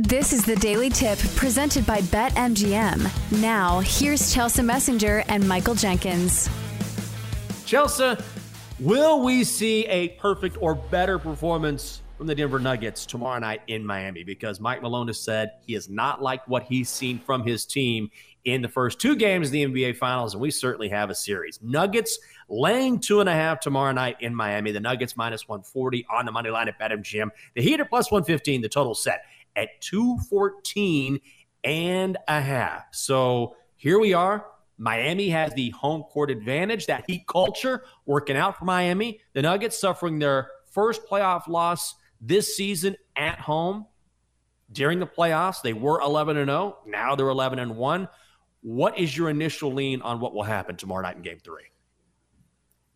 This is the Daily Tip presented by BetMGM. Now, here's Chelsa Messinger and Michael Jenkins. Chelsea, will we see a perfect or better performance from the Denver Nuggets tomorrow night in Miami? Because Mike Malone has said he has not liked what he's seen from his team in the first two games of the NBA Finals, and we certainly have a series. Nuggets laying two and a half tomorrow night in Miami. The Nuggets minus 140 on the money line at BetMGM. The Heat are plus 115. The total set at 214 and a half. So here we are. Miami has the home court advantage, that heat culture working out for Miami. The Nuggets suffering their first playoff loss this season at home. During the playoffs, they were 11 and 0. Now they're 11 and 1. What is your initial lean on what will happen tomorrow night in game three?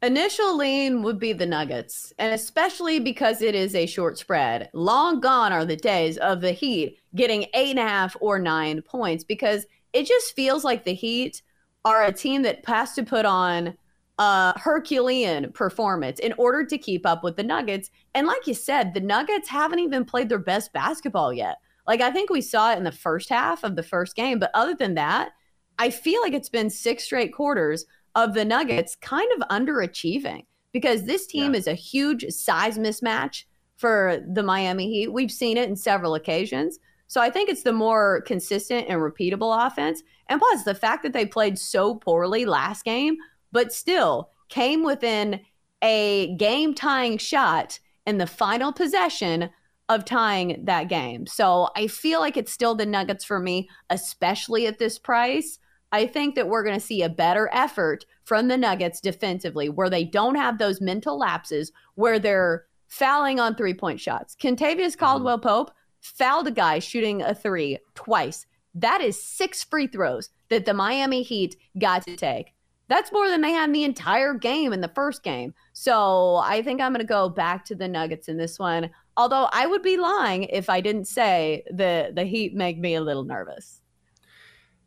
Initial lean would be the Nuggets, and especially because it is a short spread. Long gone are the days of the Heat getting eight and a half or nine points because it just feels like the Heat are a team that has to put on a Herculean performance in order to keep up with the Nuggets. And like you said, the Nuggets haven't even played their best basketball yet. Like I think we saw it in the first half of the first game, but other than that, I feel like it's been six straight quarters of the Nuggets kind of underachieving because this team yeah. is a huge size mismatch for the Miami Heat. We've seen it in several occasions. So I think it's the more consistent and repeatable offense. And plus, the fact that they played so poorly last game, but still came within a game tying shot in the final possession of tying that game. So I feel like it's still the Nuggets for me, especially at this price. I think that we're going to see a better effort from the Nuggets defensively where they don't have those mental lapses where they're fouling on three point shots. Kentavious mm-hmm. Caldwell Pope fouled a guy shooting a three twice. That is six free throws that the Miami Heat got to take. That's more than they had in the entire game in the first game. So I think I'm going to go back to the Nuggets in this one. Although I would be lying if I didn't say the the Heat make me a little nervous.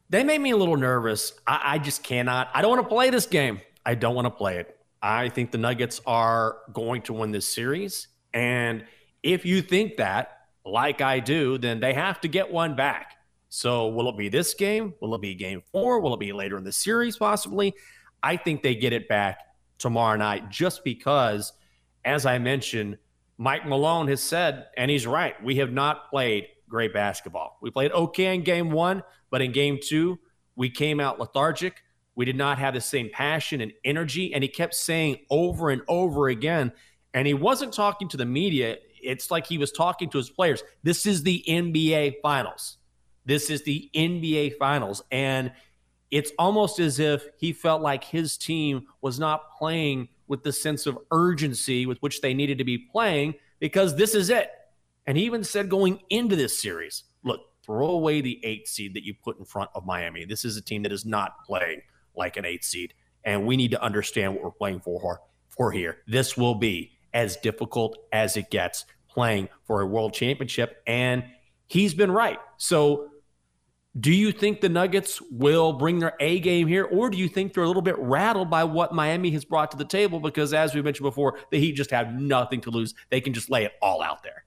They made me a little nervous. I, I just cannot. I don't want to play this game. I don't want to play it. I think the Nuggets are going to win this series. And if you think that, like I do, then they have to get one back. So will it be this game? Will it be game four? Will it be later in the series, possibly? I think they get it back tomorrow night just because, as I mentioned, Mike Malone has said, and he's right, we have not played great basketball. We played okay in game one, but in game two, we came out lethargic. We did not have the same passion and energy. And he kept saying over and over again, and he wasn't talking to the media. It's like he was talking to his players. This is the NBA Finals. This is the NBA Finals. And it's almost as if he felt like his team was not playing with the sense of urgency with which they needed to be playing because this is it. And he even said going into this series, look, throw away the eight seed that you put in front of Miami. This is a team that is not playing like an eight seed. And we need to understand what we're playing for, for here. This will be as difficult as it gets playing for a world championship. And he's been right. So do you think the Nuggets will bring their A game here, or do you think they're a little bit rattled by what Miami has brought to the table? Because as we mentioned before, the Heat just have nothing to lose. They can just lay it all out there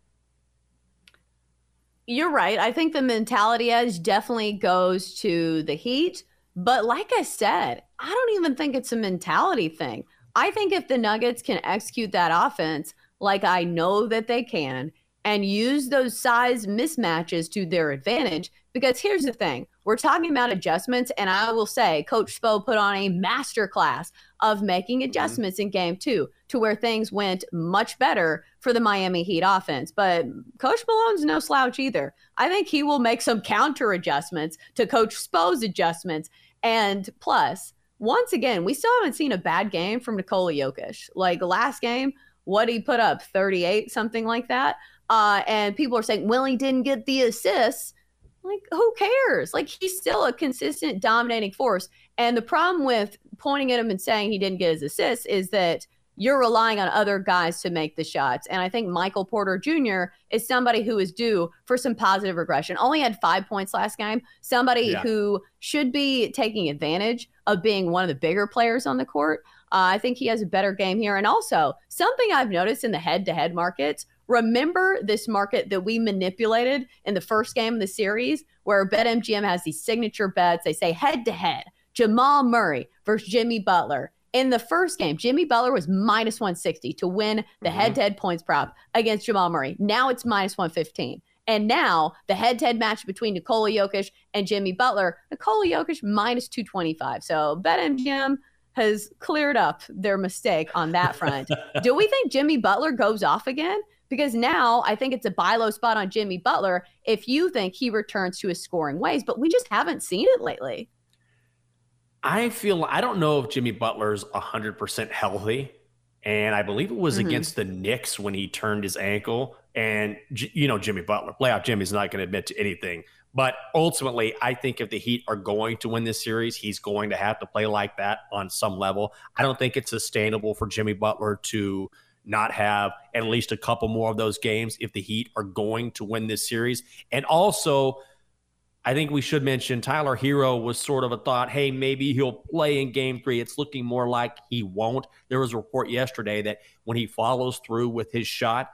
you're right. I think the mentality edge definitely goes to the Heat. But like I said, I don't even think it's a mentality thing. I think if the Nuggets can execute that offense like I know that they can, and use those size mismatches to their advantage. Because here's the thing we're talking about adjustments, and I will say, Coach Spo put on a masterclass of making mm-hmm. adjustments mm-hmm. in game two to where things went much better for the Miami Heat offense. But Coach Malone's no slouch either. I think he will make some counter adjustments to Coach Spo's adjustments. And plus, once again, we still haven't seen a bad game from Nikola Jokic. Like last game, what he put up 38, something like that. Uh, and people are saying, well, he didn't get the assists. Like, who cares? Like, he's still a consistent, dominating force. And the problem with pointing at him and saying he didn't get his assists is that you're relying on other guys to make the shots. And I think Michael Porter Jr. is somebody who is due for some positive regression. Only had five points last game. Somebody yeah. who should be taking advantage of being one of the bigger players on the court. Uh, I think he has a better game here. And also, something I've noticed in the head to head markets remember this market that we manipulated in the first game of the series where BetMGM has these signature bets. They say head to head Jamal Murray versus Jimmy Butler. In the first game, Jimmy Butler was minus 160 to win the head to head points prop against Jamal Murray. Now it's minus 115. And now the head to head match between Nikola Jokic and Jimmy Butler, Nikola Jokic minus 225. So BetMGM has cleared up their mistake on that front. Do we think Jimmy Butler goes off again? Because now I think it's a buy low spot on Jimmy Butler if you think he returns to his scoring ways, but we just haven't seen it lately. I feel I don't know if Jimmy Butler's 100% healthy. And I believe it was mm-hmm. against the Knicks when he turned his ankle. And, you know, Jimmy Butler, playoff Jimmy's not going to admit to anything. But ultimately, I think if the Heat are going to win this series, he's going to have to play like that on some level. I don't think it's sustainable for Jimmy Butler to not have at least a couple more of those games if the Heat are going to win this series. And also, I think we should mention Tyler Herro was sort of a thought, hey, maybe he'll play in game three. It's looking more like he won't. There was a report yesterday that when he follows through with his shot,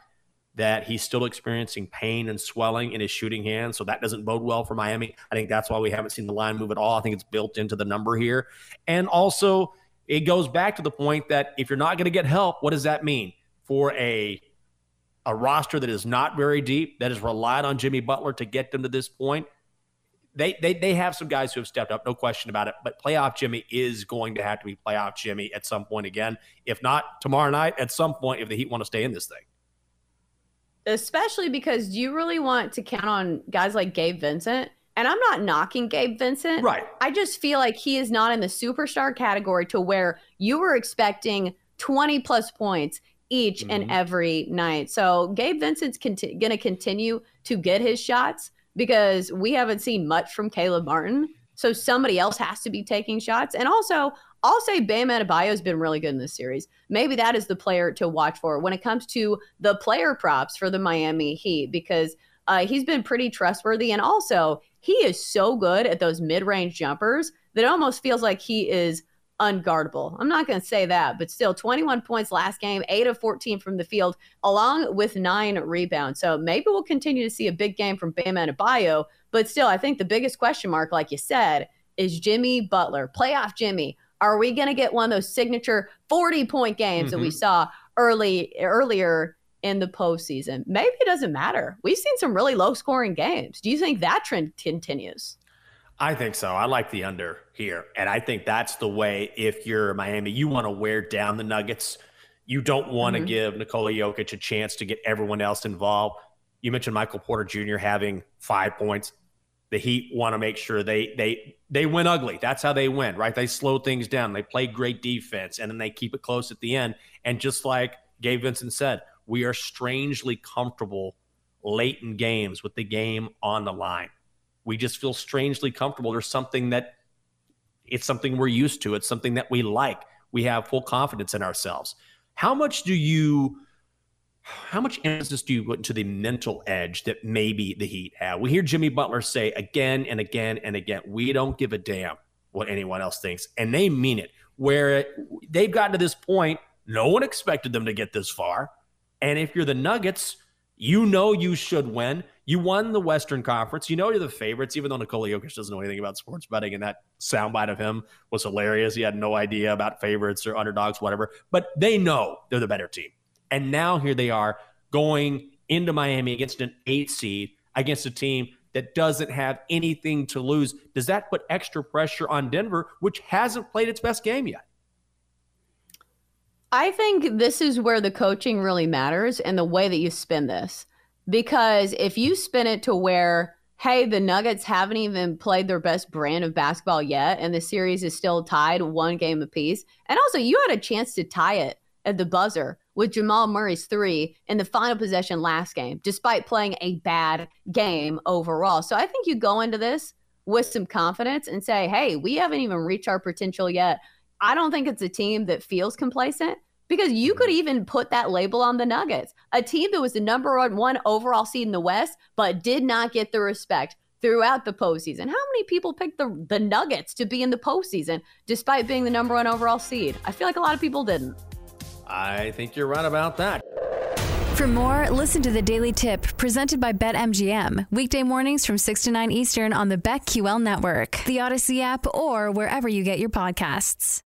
that he's still experiencing pain and swelling in his shooting hand. So that doesn't bode well for Miami. I think that's why we haven't seen the line move at all. I think it's built into the number here. And also, it goes back to the point that if you're not going to get help, what does that mean for a a roster that is not very deep, that has relied on Jimmy Butler to get them to this point? They, they they have some guys who have stepped up, no question about it. But playoff Jimmy is going to have to be playoff Jimmy at some point again. If not tomorrow night, at some point, if the Heat want to stay in this thing especially because do you really want to count on guys like Gabe Vincent? And I'm not knocking Gabe Vincent. Right. I just feel like he is not in the superstar category to where you were expecting 20 plus points each mm-hmm. and every night. So Gabe Vincent's conti- going to continue to get his shots because we haven't seen much from Caleb Martin. So somebody else has to be taking shots. And also, I'll say Bam Adebayo has been really good in this series. Maybe that is the player to watch for when it comes to the player props for the Miami Heat because uh, he's been pretty trustworthy. And also, he is so good at those mid range jumpers that it almost feels like he is unguardable. I'm not going to say that, but still 21 points last game, 8 of 14 from the field, along with nine rebounds. So maybe we'll continue to see a big game from Bam Adebayo. But still, I think the biggest question mark, like you said, is Jimmy Butler, playoff Jimmy. Are we going to get one of those signature 40 point games mm-hmm. that we mm-hmm. saw early earlier in the postseason? Maybe it doesn't matter. We've seen some really low scoring games. Do you think that trend continues? I think so. I like the under here. And I think that's the way if you're Miami, you want to wear down the Nuggets. You don't want to mm-hmm. give Nikola Jokic a chance to get everyone else involved. You mentioned Michael Porter Jr. having five points the Heat want to make sure they they they win ugly. That's how they win, right? They slow things down. They play great defense, and then they keep it close at the end. And just like Gabe Vincent said, we are strangely comfortable late in games with the game on the line. We just feel strangely comfortable. There's something that it's something we're used to. It's something that we like. We have full confidence in ourselves. How much do you how much emphasis do you put into the mental edge that maybe the Heat have? We hear Jimmy Butler say again and again and again, we don't give a damn what anyone else thinks. And they mean it. Where they've gotten to this point, no one expected them to get this far. And if you're the Nuggets, you know you should win. You won the Western Conference. You know you're the favorites, even though Nikola Jokic doesn't know anything about sports betting. And that soundbite of him was hilarious. He had no idea about favorites or underdogs, whatever. But they know they're the better team. And now here they are going into Miami against an eight seed, against a team that doesn't have anything to lose. Does that put extra pressure on Denver, which hasn't played its best game yet? I think this is where the coaching really matters and the way that you spin this. Because if you spin it to where, hey, the Nuggets haven't even played their best brand of basketball yet, and the series is still tied one game apiece, and also you had a chance to tie it at the buzzer with Jamal Murray's three in the final possession last game, despite playing a bad game overall. So I think you go into this with some confidence and say, hey, we haven't even reached our potential yet. I don't think it's a team that feels complacent because you could mm-hmm. even put that label on the Nuggets, a team that was the number one overall seed in the West, but did not get the respect throughout the postseason. How many people picked the, the Nuggets to be in the postseason despite being the number one overall seed? I feel like a lot of people didn't. I think you're right about that. For more, listen to the Daily Tip presented by BetMGM. Weekday mornings from 6 to 9 Eastern on the BetQL network, the Audacy app, or wherever you get your podcasts.